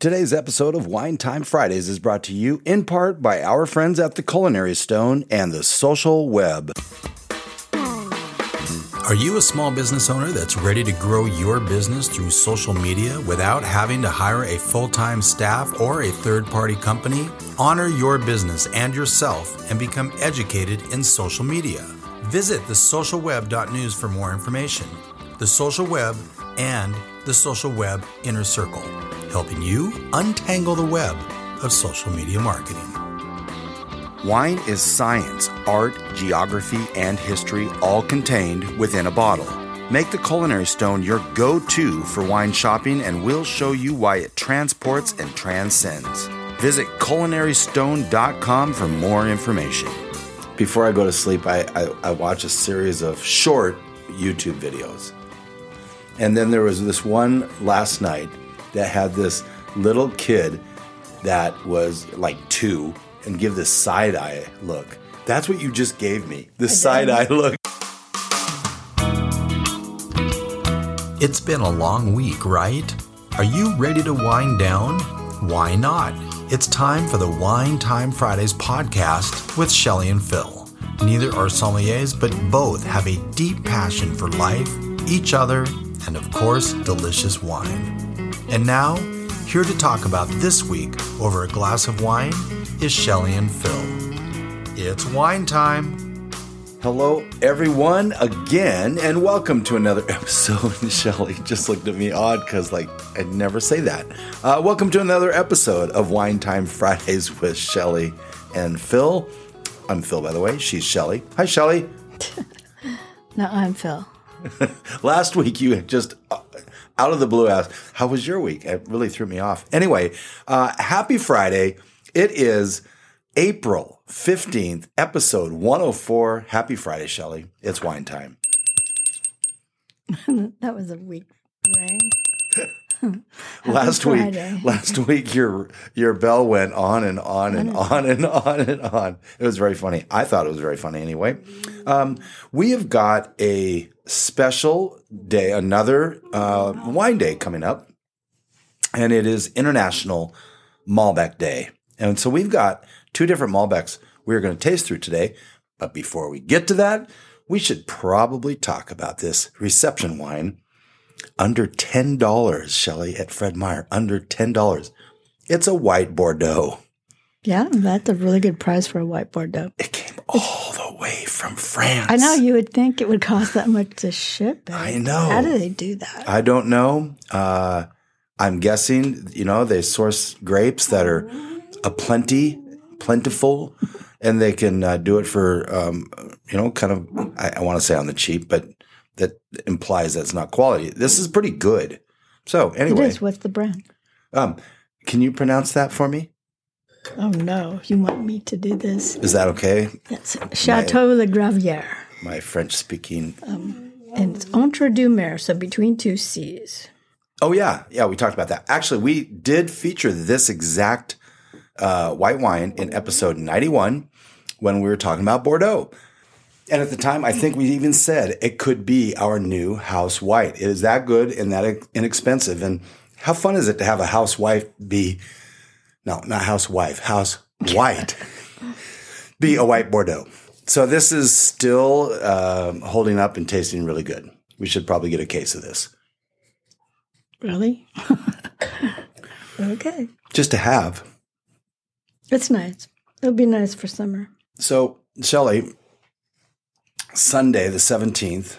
Today's episode of Wine Time Fridays is brought to you in part by our friends at the Culinary Stone and the Social Web. Are you a small business owner that's ready to grow your business through social media without having to hire a full time staff or a third party company? Honor your business and yourself and become educated in social media. Visit thesocialweb.news for more information. The Social Web and the Social Web Inner Circle, helping you untangle the web of social media marketing. Wine is science, art, geography, and history all contained within a bottle. Make the Culinary Stone your go to for wine shopping, and we'll show you why it transports and transcends. Visit culinarystone.com for more information. Before I go to sleep, I, I, I watch a series of short YouTube videos. And then there was this one last night that had this little kid that was like two and give this side eye look. That's what you just gave me. The side eye look. It's been a long week, right? Are you ready to wind down? Why not? It's time for the Wine Time Fridays podcast with Shelly and Phil. Neither are sommeliers, but both have a deep passion for life, each other, and of course, delicious wine. And now, here to talk about this week over a glass of wine is Shelly and Phil. It's wine time. Hello, everyone, again, and welcome to another episode. Shelly just looked at me odd because, like, I'd never say that. Uh, welcome to another episode of Wine Time Fridays with Shelly and Phil. I'm Phil, by the way. She's Shelly. Hi, Shelly. No, I'm Phil. Last week, you had just uh, out of the blue asked, How was your week? It really threw me off. Anyway, uh, happy Friday. It is April 15th, episode 104. Happy Friday, Shelly. It's wine time. that was a weak ring. last week last week your your bell went on and on and on and on and on it was very funny i thought it was very funny anyway um, we have got a special day another uh, wine day coming up and it is international malbec day and so we've got two different malbecs we're going to taste through today but before we get to that we should probably talk about this reception wine under $10, Shelley, at Fred Meyer. Under $10. It's a white Bordeaux. Yeah, that's a really good price for a white Bordeaux. It all the way from France. I know you would think it would cost that much to ship it. I know. How do they do that? I don't know. Uh, I'm guessing, you know, they source grapes that are a plenty, plentiful, and they can uh, do it for, um, you know, kind of, I, I want to say on the cheap, but that implies that's not quality. This is pretty good. So, anyway, is. What's the brand? um, can you pronounce that for me? Oh no, you want me to do this? Is that okay? That's Chateau Le Gravière. My French speaking. And it's Entre deux Mers, so between two seas. Oh yeah, yeah. We talked about that. Actually, we did feature this exact uh, white wine in episode ninety-one when we were talking about Bordeaux. And at the time, I think we even said it could be our new house white. It is that good and that inexpensive. And how fun is it to have a housewife be, no, not housewife, house white, be a white Bordeaux. So this is still um holding up and tasting really good. We should probably get a case of this Really? okay. just to have. It's nice. It'll be nice for summer. So, Shelley, Sunday the 17th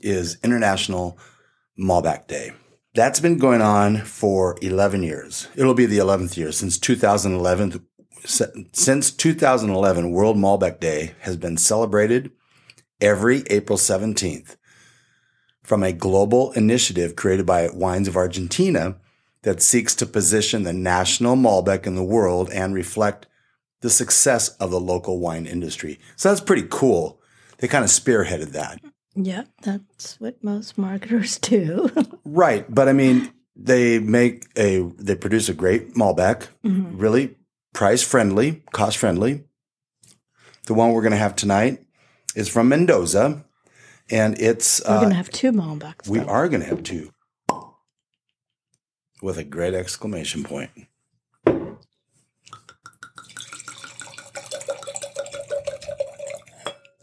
is International Malbec Day. That's been going on for 11 years. It'll be the 11th year since 2011. Since 2011, World Malbec Day has been celebrated every April 17th from a global initiative created by Wines of Argentina that seeks to position the national Malbec in the world and reflect the success of the local wine industry. So that's pretty cool. They kind of spearheaded that. Yep, that's what most marketers do. Right. But I mean, they make a, they produce a great Malbec, really price friendly, cost friendly. The one we're going to have tonight is from Mendoza and it's, We're uh, going to have two Malbecs. we though. are going to have two. with a great exclamation point.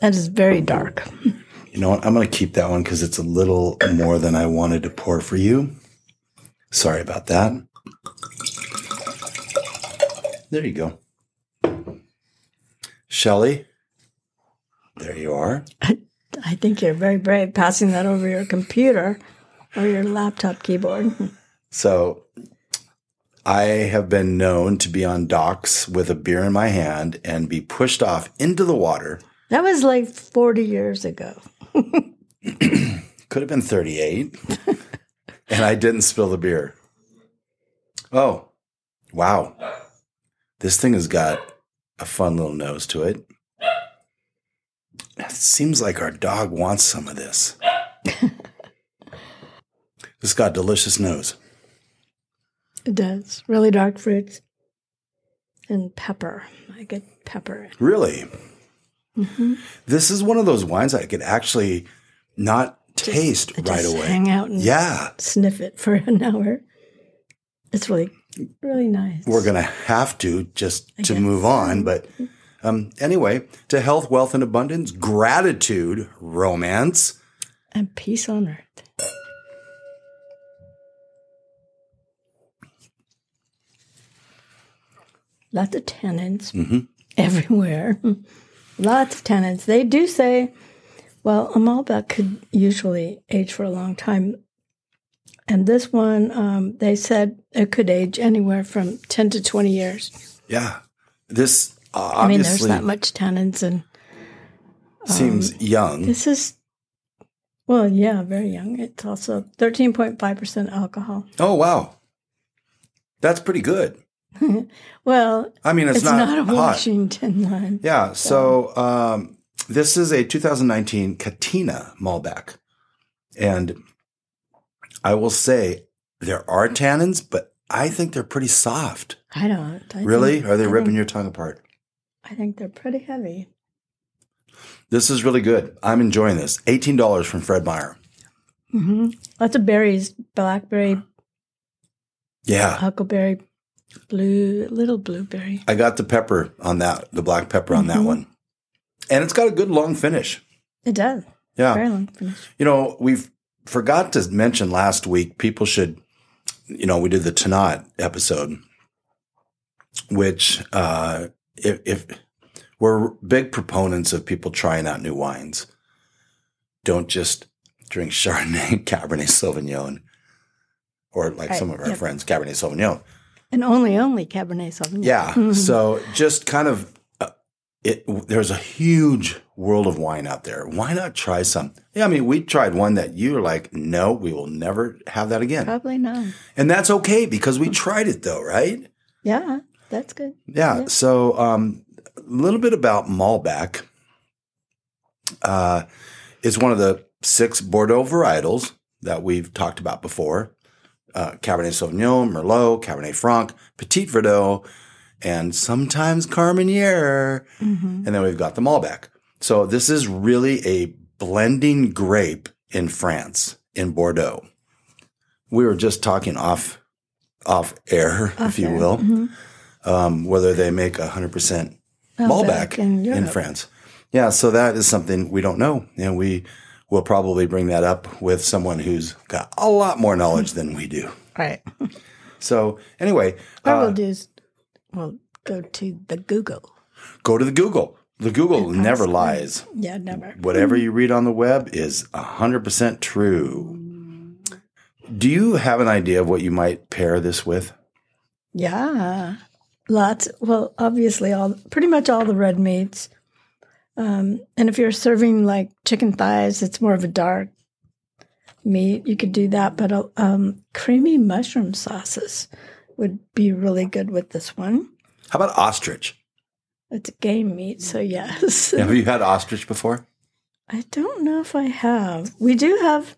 That is very dark. You know what? I'm going to keep that one because it's a little more than I wanted to pour for you. Sorry about that. There you go. Shelly, there you are. I think you're very brave passing that over your computer or your laptop keyboard. So I have been known to be on docks with a beer in my hand and be pushed off into the water. That was like 40 years ago. Could have been 38. and I didn't spill the beer. Oh, wow. This thing has got a fun little nose to it. It seems like our dog wants some of this. it's got a delicious nose. It does. Really dark fruits and pepper. I get pepper. Really? This is one of those wines I could actually not taste I right just away. Hang out and Yeah. sniff it for an hour. It's really, really nice. We're going to have to just to guess. move on. But um, anyway, to health, wealth, and abundance, gratitude, romance. and peace on earth. Lots of tenants Mm-hmm. everywhere. Lots of tenants. They do say, well, a Malbec could usually age for a long time. And this one, um, they said it could age anywhere from 10 to 20 years. Yeah. This uh, I mean, there's that much tannins. And seems young. this is, well, yeah, very young. It's also 13.5% alcohol. Oh, wow. That's pretty good. Well, I mean, it's, it's, not, not, a hot. Washington line. Yeah. So um, this is a 2019 Catena Malbec. And I will say there are tannins, but I think they're pretty soft. I don't. I Really? think- Are they I ripping think- your tongue apart? I think they're pretty heavy. This is really good. I'm enjoying this. $18 from Fred Meyer. hmm Lots of berries: blackberry, Yeah. huckleberry, blue, little blueberry. I got the pepper on that, the black pepper on that Mhm. one. And it's got a good long finish. It does. Yeah. Very long finish. You know, we've forgot to mention last week, people should, you know, we did the Tannat episode, which, uh, if, if we're big proponents of people trying out new wines, don't just drink Chardonnay Cabernet Sauvignon, or like some of our Yep. friends, Cabernet Sauvignon. And only, only Cabernet Sauvignon. Yeah. Mhm. So just kind of, uh, it. There's a huge world of wine out there. Why not try some? Yeah, I mean, we tried one that you were like, no, we will never have that again, Probably not. and that's okay because we tried it though, right? Yeah, that's good. Yeah. Yeah. So um, a little bit about Malbec. Uh, it's one of the six Bordeaux varietals that we've talked about before. Uh, Cabernet Sauvignon, Merlot, Cabernet Franc, Petit Verdot, and sometimes Carmenere. hmm And then we've got the Malbec. So this is really a blending grape in France, in Bordeaux. We were just talking off off air, if you will, Mhm. um, whether they make 100% Malbec in in, France. Yeah, so that is something we don't know. And we will probably bring that up with someone who's got a lot more knowledge than we do. Right. So, anyway, What uh, we'll do is we'll go to the Google. go to the Google. The Google never ask. lies. Yeah, never. Whatever you read on the web is 100% true. Do you have an idea of what you might pair this with? Yeah, lots. Well, obviously, all pretty much all the red meats. Um, and if you're serving like chicken thighs, it's more of a dark meat. You could do that, but uh, um, creamy mushroom sauces would be really good with this one. How about ostrich? It's game meat, so yes. Have you had ostrich before? I don't know if I have. We do have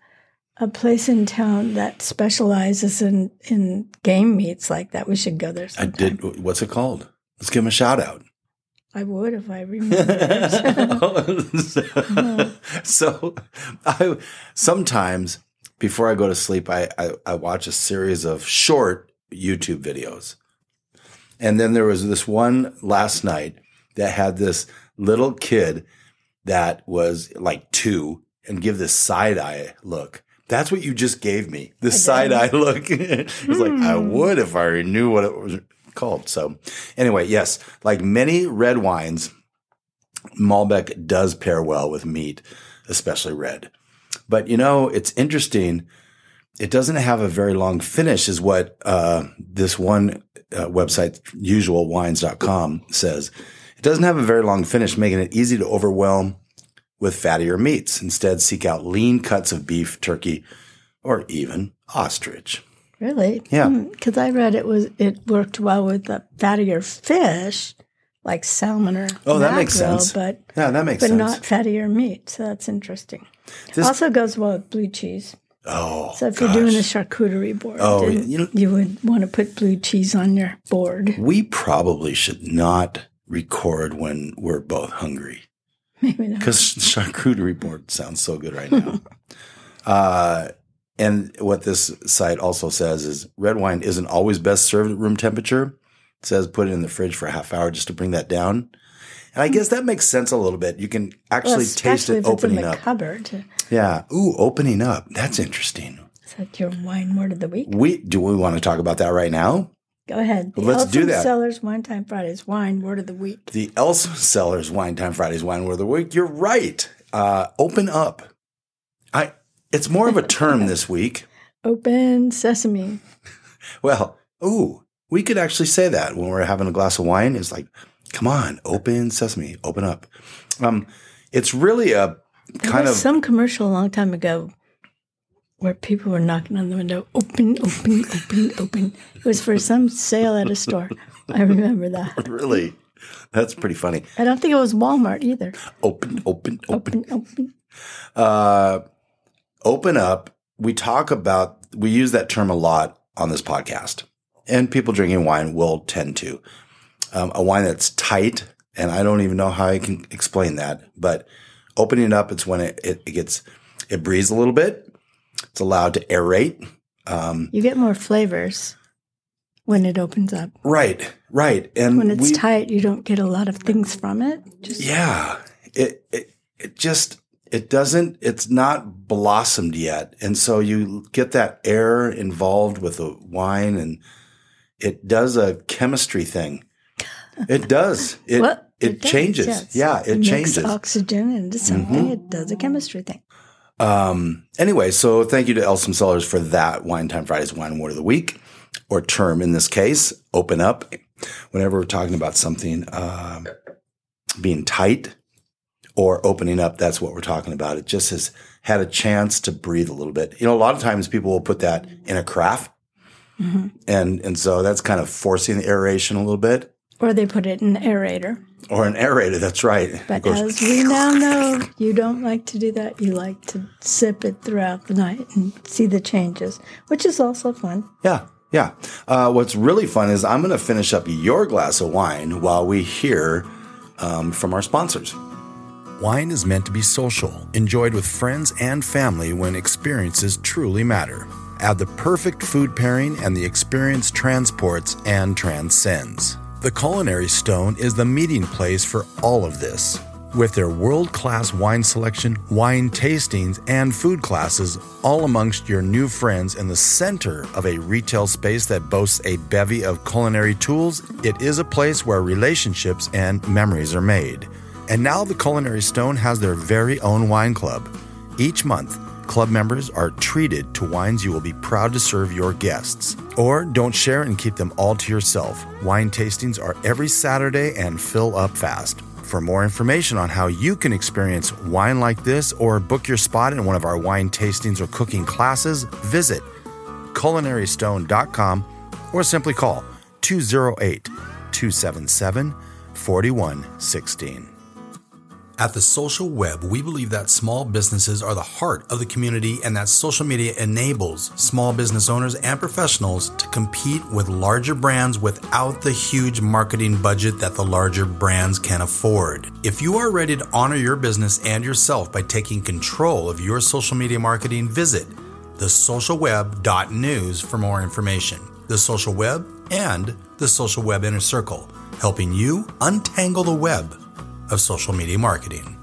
a place in town that specializes in in game meats like that. We should go there. I did. What's it called? Let's give them a shout out. I would if I remembered. so, so I sometimes before I go to sleep, I, I, I watch a series of short YouTube videos. And then there was this one last night that had this little kid that was like two and give this side eye look. That's what you just gave me. The side eye look. it was like, I hmm. would if I knew what it was called. So anyway, yes, like many red wines, Malbec does pair well with meat, especially red. But you know, it's interesting. It doesn't have a very long finish, is what uh, this one uh, website, usualwines.com, says. It doesn't have a very long finish, making it easy to overwhelm with fattier meats. Instead, seek out lean cuts of beef, turkey, or even ostrich. Really? Yeah. Because I read it was it worked well with the fattier fish, like salmon or Oh, that makes sense. But Yeah, that makes but sense. not fattier meat. So that's interesting. This- also goes well with blue cheese. oh, So if you're doing a charcuterie board, Oh, you know- you would want to put blue cheese on your board. we probably should not record when we're both hungry. Maybe not. because charcuterie board sounds so good right now. uh, and what this site also says is red wine isn't always best served at room temperature. It says put it in the fridge for a half hour just to bring that down. And I guess that makes sense a little bit. You can Well, actually taste it if it's in opening the up. cupboard. Yeah. Ooh, opening up. That's interesting. Is that your wine word of the week? We do we want to talk about that right now? Go ahead. The Let's do Elson that. Sellers Wine Time Fridays wine word of the week. The Elsom Cellars Wine Time Fridays Wine Word of the Week. You're right. Uh, open up. I. It's more of a term this week. Open sesame. Well, ooh, we could actually say that when we're having a glass of wine. It's like, come on, open sesame, open up. Um, it's really a There kind was of some commercial a long time ago where people were knocking on the window, open, open, open, open. It was for some sale at a store. I remember that. really. That's pretty funny. I don't think it was Walmart either. Open, open, open. Open, open. Uh, open up. We talk about, we use that term a lot on this podcast, and people drinking wine will tend to. Um, a wine that's tight, and I don't even know how I can explain that, but opening it up, it's when it, it, it gets, it breathes a little bit. It's allowed to aerate. Um, You get more flavors when it opens up. right, right. And When it's we- tight, you don't get a lot of things from it. Just Yeah. It, it, it just, it doesn't, it's not blossomed yet. And so you get that air involved with the wine and it does a chemistry thing. It does. It, Well, it, does, changes. yes. Yeah. It, makes changes. Mm-hmm. oxygen into something. It does a chemistry thing. Um, anyway, so thank you to Elsom Cellars for that Wine Time Fridays Wine Word of the Week, or term in this case, open up. Whenever we're talking about something um, being tight or opening up, that's what we're talking about. It just has had a chance to breathe a little bit. You know, a lot of times people will put that in a carafe. And, and so that's kind of forcing the aeration a little bit Or they put it in an aerator. or an aerator. That's right. But goes- as we now know, you don't like to do that. You like to sip it throughout the night and see the changes, which is also fun. Yeah, yeah. Uh, what's really fun is I'm going to finish up your glass of wine while we hear um, from our sponsors. Wine is meant to be social, enjoyed with friends and family when experiences truly matter. Add the perfect food pairing, and the experience transports and transcends. The Culinary Stone is the meeting place for all of this. With their world class wine selection, wine tastings, and food classes, all amongst your new friends in the center of a retail space that boasts a bevy of culinary tools, it is a place where relationships and memories are made. And now the Culinary Stone has their very own wine club. Each month, club members are treated to wines you will be proud to serve your guests. Or don't share and keep them all to yourself. Wine tastings are every Saturday and fill up fast. For more information on how you can experience wine like this or book your spot in one of our wine tastings or cooking classes, visit culinarystone.com or simply call 208 277 4116. At the social web, we believe that small businesses are the heart of the community and that social media enables small business owners and professionals to compete with larger brands without the huge marketing budget that the larger brands can afford. If you are ready to honor your business and yourself by taking control of your social media marketing, visit thesocialweb.news for more information. The Social Web and the Social Web Inner Circle, helping you untangle the web of social media marketing.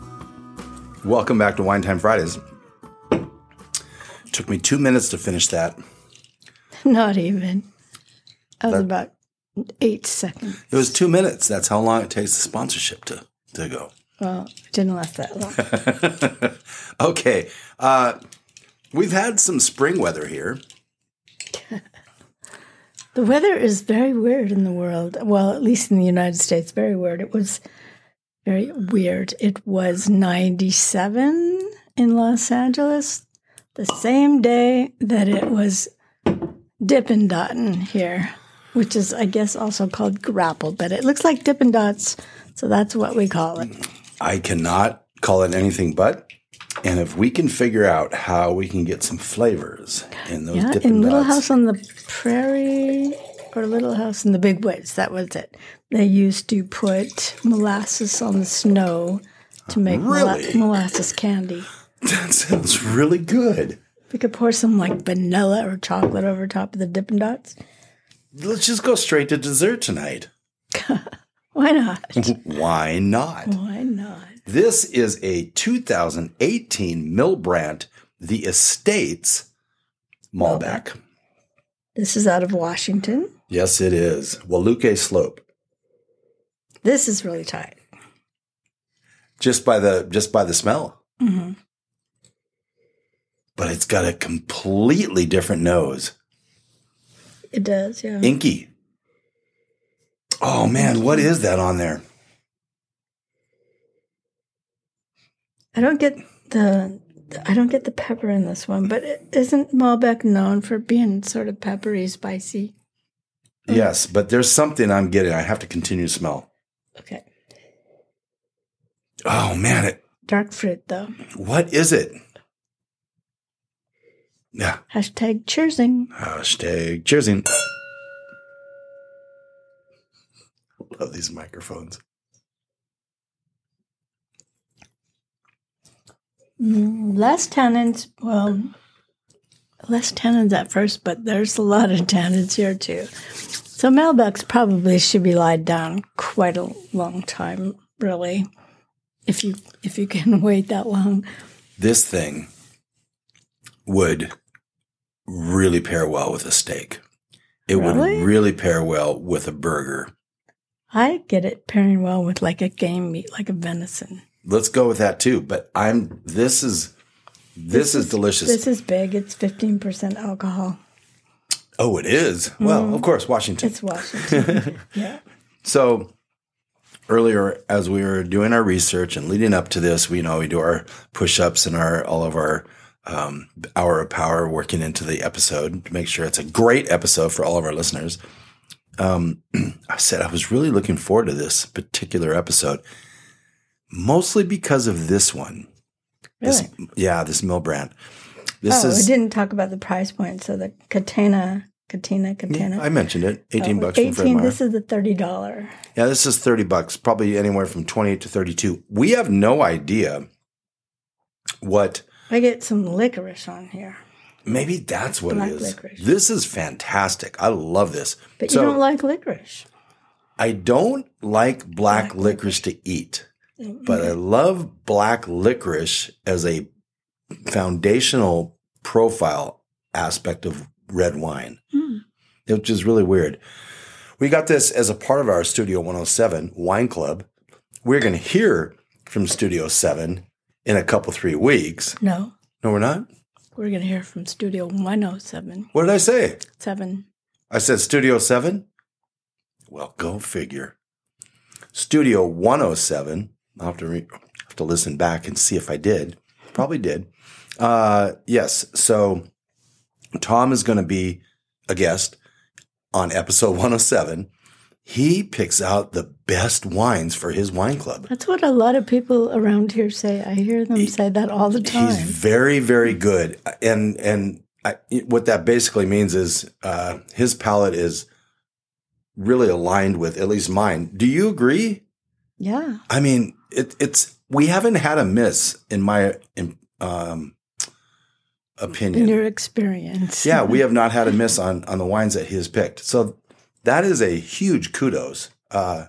Welcome back to Wine Time Fridays. Took me two minutes to finish that. Not even. That was about eight seconds. It was two minutes. That's how long it takes the sponsorship to, to go. Well, it didn't last that long. okay. Uh, we've had some spring weather here. the weather is very weird in the world. Well, at least in the United States, very weird. It was very weird. It was 97 in Los Angeles the same day that it was Dippin' Dottin' here, which is, I guess, also called graupel, but it looks like Dippin' Dots, so that's what we call it. I cannot call it anything but. And if we can figure out how we can get some flavors in those Yeah, Dippin' in Little House on the Prairie or Little House in the Big Woods, that was it. They used to put molasses on the snow to make Really? molasses candy. that sounds really good. We could pour some like vanilla or chocolate over top of the Dippin' Dots. Let's just go straight to dessert tonight. Why not? Why not? Why not? This is a 2018 Milbrandt The Estates Malbec. This is out of Washington. Yes, it is. Wahluke Slope. This is really tight. Just by the just by the smell. hmm But it's got a completely different nose. It does, yeah. Inky. Oh man, what is that on there? I don't get the I don't get the pepper in this one, but isn't Malbec known for being sort of peppery, spicy? Yes, but there's something I'm getting. I have to continue to smell. Okay. Oh man, it, Dark fruit though. what is it? Yeah. Hashtag cheersing. Hashtag cheersing. Love these microphones. Mm, less tannins. Well, less tannins at first, but there's a lot of tannins here too. So Malbecs probably should be lied down quite a long time, really, if you if you can wait that long. This thing would really pair well with a steak. It Really? would really pair well with a burger. I get it pairing well with like a game meat, like a venison. Let's go with that too. But I'm this is this, is, delicious. This is big. It's fifteen percent alcohol. oh, it is. Well, of course, Washington. It's Washington. yeah. So earlier, as we were doing our research and leading up to this, we you know we do our push-ups and our all of our um, hour of power working into the episode to make sure it's a great episode for all of our listeners. Um, I said I was really looking forward to this particular episode, mostly because of this one. This, yeah, this Milbrandt. This oh, is we didn't talk about the price point. So the Catena, Catena, Catena. I mentioned it, oh, eighteen Oh, bucks from Fred Meyer. This is the thirty dollar. Yeah, this is 30 bucks, probably anywhere from 28 to 32. We have no idea what I get some licorice on here, maybe that's what Black it is. licorice. This is fantastic. I love this. but so you don't like licorice. I don't like black, Black licorice to eat, Mm-hmm. but I love black licorice as a foundational profile aspect of red wine, Mm. which is really weird. We got this as a part of our Studio 107 wine club. We're going to hear from Studio 7 in a couple, three weeks. No, No, we're not. we're gonna hear from Studio One Hundred Seven What did I say? Seven. I said Studio 7? Well, go figure. Studio 107. I'll have to, re- have to listen back and see if I did. Probably did. Uh, yes. So Tom is going to be a guest on episode 107. He picks out the best wines for his wine club. That's what a lot of people around here say. I hear them say that all the time. He's very, very good, and and I, what that basically means is uh, his palate is really aligned with at least mine. Do you agree? Yeah. I mean, it, it's we haven't had a miss in my in, um, opinion. In your experience. yeah, we have not had a miss on on the wines that he has picked. So that is a huge kudos. Uh,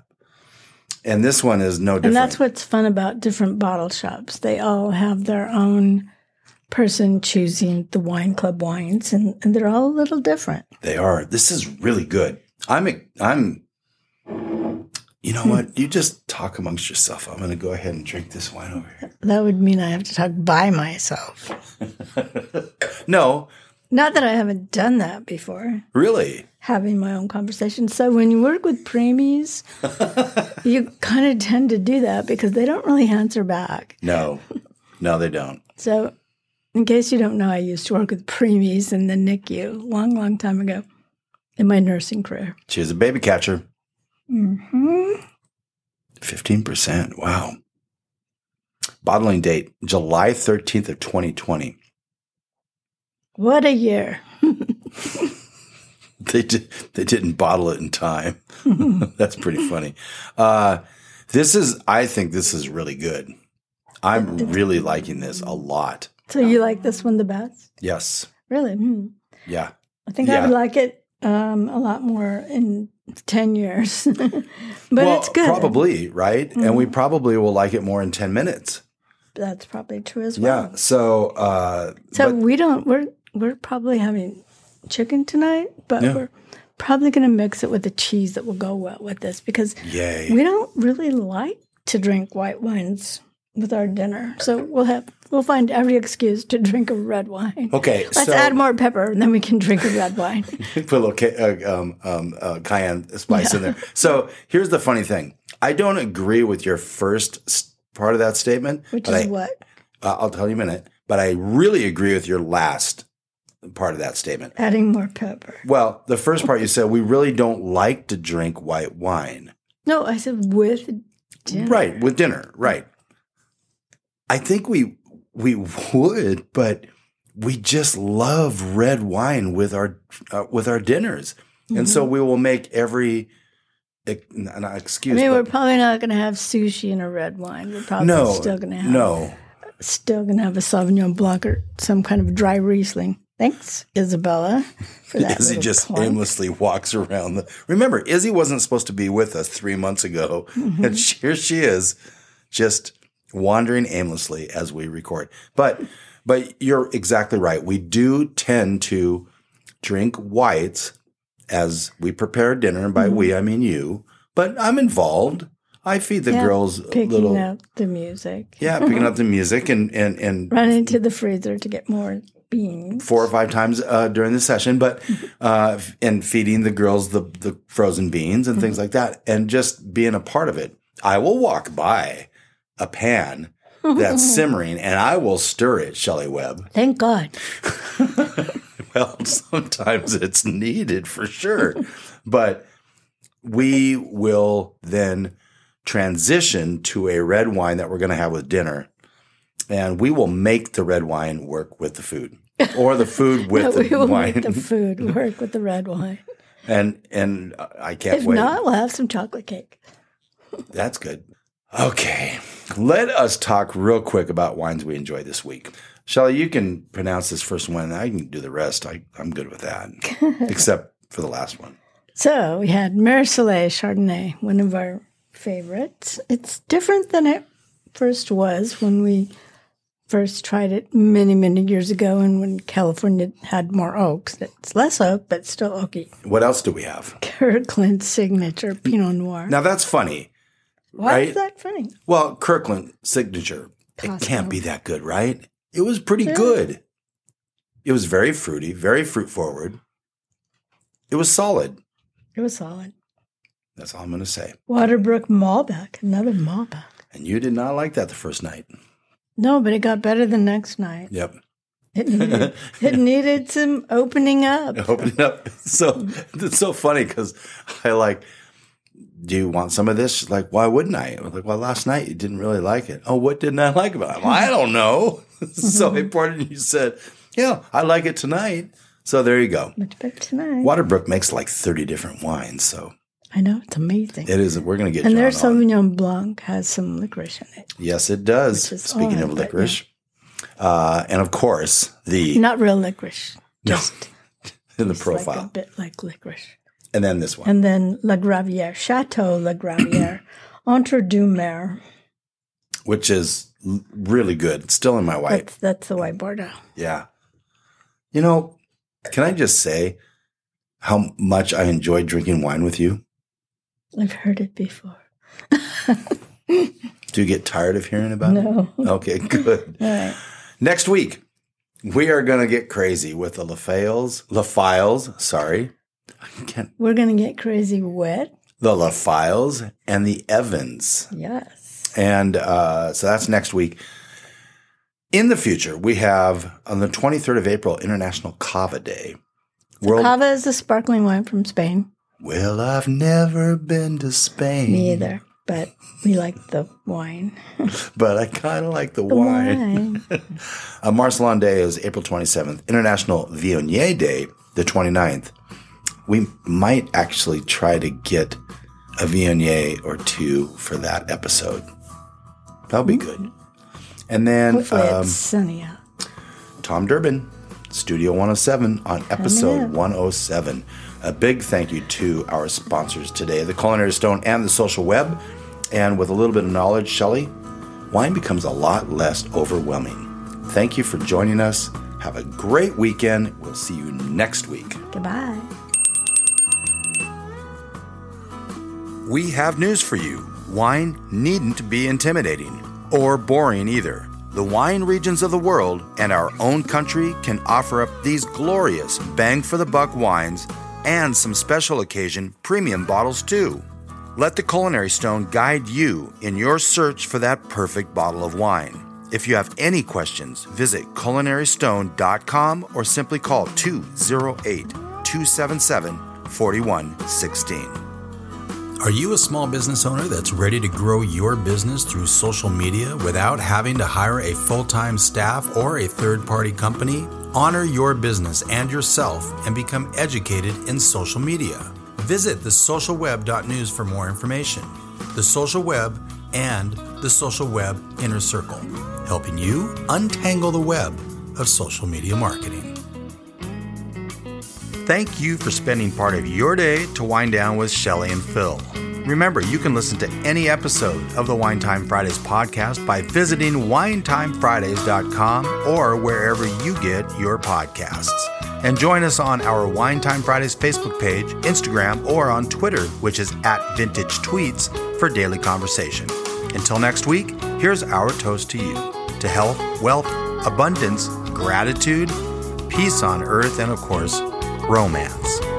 and this one is no different. And that's what's fun about different bottle shops. They all have their own person choosing the wine club wines, and, and they're all a little different. They are. This is really good. I'm. I'm. You know what? You just talk amongst yourself. I'm going to go ahead and drink this wine over here. That would mean I have to talk by myself. No, Not that I haven't done that before, really. having my own conversation. So when you work with preemies, you kind of tend to do that because they don't really answer back. No, no, they don't. So, in case you don't know, I used to work with preemies in the NICU long, long time ago in my nursing career. She is a baby catcher. Hmm Fifteen percent. Wow. Bottling date July thirteenth of twenty twenty. What a year! They did. They didn't bottle it in time. That's pretty funny. Uh, this is. I think this is really good. I'm really liking this a lot. So you like this one the best? Yes. Really? Hmm. Yeah. I think I would like it um, a lot more in ten years, but well, it's good. Mm-hmm. Probably right, and we probably will like it more in ten minutes. That's probably true as well. Yeah. So. Uh, So but- we don't. We're we're probably having chicken tonight, but Yeah. we're probably going to mix it with the cheese that will go well with this because yay. we don't really like to drink white wines with our dinner. So we'll have we'll find every excuse to drink a red wine. Okay. Let's so add more pepper, and then we can drink a red wine. put a little ca- uh, um, um, uh, cayenne spice in there. So here's the funny thing: I don't agree with your first part of that statement, Which is I, what uh, I'll tell you in a minute. But I really agree with your last part of that statement. adding more pepper. Well, the first part you said we really don't like to drink white wine, No, I said with dinner. right? With dinner, right? I think we we would, but we just love red wine with our uh, with our dinners, and so we will make every ex- not I excuse. mean, we're probably not going to have sushi and a red wine. We're probably no, still going to have no. still going to have a Sauvignon Blanc or some kind of dry Riesling. Thanks, Isabella, for that. Izzy just aimlessly walks around. The, remember, Izzy wasn't supposed to be with us three months ago, Mm-hmm. and here she is, just wandering aimlessly as we record. But, but you're exactly right. We do tend to drink whites as we prepare dinner, and by Mm-hmm. we I mean you. But I'm involved. I feed the Yeah, girls a picking little, up the music. yeah, picking up the music and and and Running to the freezer to get more beans. four or five times uh, during the session, but uh, and feeding the girls the the frozen beans and things like that, and just being a part of it. I will walk by a pan that's simmering, and I will stir it, Shelley Webb. Thank God. Well, sometimes it's needed for sure, but we will then transition to a red wine that we're going to have with dinner, and we will make the red wine work with the food, or the food with we the we will wine. make the food work with the red wine. and and I can't If wait. not, we'll have some chocolate cake. That's good. Okay, let us talk real quick about wines we enjoy this week. Shelley, you can pronounce this first one. I can do the rest. I, I'm good with that, except for the last one. So we had Mer Soleil Chardonnay, one of our favorites. It's different than it first was when we first tried it many, many years ago, and when California had more oaks. It's less oak, but still oaky. What else do we have? Kirkland signature Pinot Noir. Now that's funny, Why right? is that funny? Well, Kirkland signature. It can't be that good, right? It was pretty good. It was very fruity, very fruit forward. It was solid. It was solid. That's all I'm going to say. Waterbrook Malbec, another Malbec. And you did not like that the first night. No, but it got better the next night. Yep. It needed, it needed some opening up. opening up. So it's so funny because I like, do you want some of this? Like, why wouldn't I? I was like, well, last night you didn't really like it. Oh, what didn't I like about it? Well, I don't know. so I poured it and you said, yeah, I like it tonight. So there you go. Much better tonight. Waterbrook makes like 30 different wines. So I know, it's amazing. it is, we're going to get and John their on. Sauvignon Blanc has some licorice in it. Yes, it does. Speaking of licorice. Uh, and of course, the Not real licorice, just in the just like profile, a bit like licorice. And then this one. And then La Gravière, Chateau La Gravière, Entre deux Mers. which is really good. It's still in my white. That's, that's the white Bordeaux. Yeah. You know, can I just say how much I enjoy drinking wine with you? I've heard it before. Do you get tired of hearing about No. it? Okay, good. All right. Next week, we are going to get crazy with the LaFales, LaFiles, sorry. We're going to get crazy wet. the LaFiles and the Evans. Yes. And uh, so that's next week. In the future, we have on the 23rd of April, International Cava Day. World Cava is a sparkling wine from Spain. Well, I've never been to Spain. Me either. But we like the wine. But I kind of like the, The wine. wine. Uh, Marcelin Day is April 27th. International Viognier Day, the 29th. We might actually try to get a Viognier or two for that episode. That'll be good. And then Hopefully um, it's sunny out. Tom Durbin, Studio 107 on episode 107. A big thank you to our sponsors today, the Culinary Stone and the Social Web. And with a little bit of knowledge, Shelley, wine becomes a lot less overwhelming. Thank you for joining us. Have a great weekend. We'll see you next week. Goodbye. We have news for you. Wine needn't be intimidating or boring either. The wine regions of the world and our own country can offer up these glorious bang for the buck wines and some special occasion premium bottles too. Let the Culinary Stone guide you in your search for that perfect bottle of wine. If you have any questions, visit culinarystone.com or simply call 208 277 4116. Are you a small business owner that's ready to grow your business through social media without having to hire a full time staff or a third party company? Honor your business and yourself and become educated in social media. Visit thesocialweb.news for more information. The Social Web and the Social Web Inner Circle, helping you untangle the web of social media marketing. Thank you for spending part of your day to wind down with Shelley and Phil. Remember, you can listen to any episode of the Wine Time Fridays podcast by visiting winetimefridays.com or wherever you get your podcasts. And join us on our Wine Time Fridays Facebook page, Instagram, or on Twitter, which is at Vintage Tweets, for daily conversation. Until next week, here's our toast to you to health, wealth, abundance, gratitude, peace on earth, and of course, romance.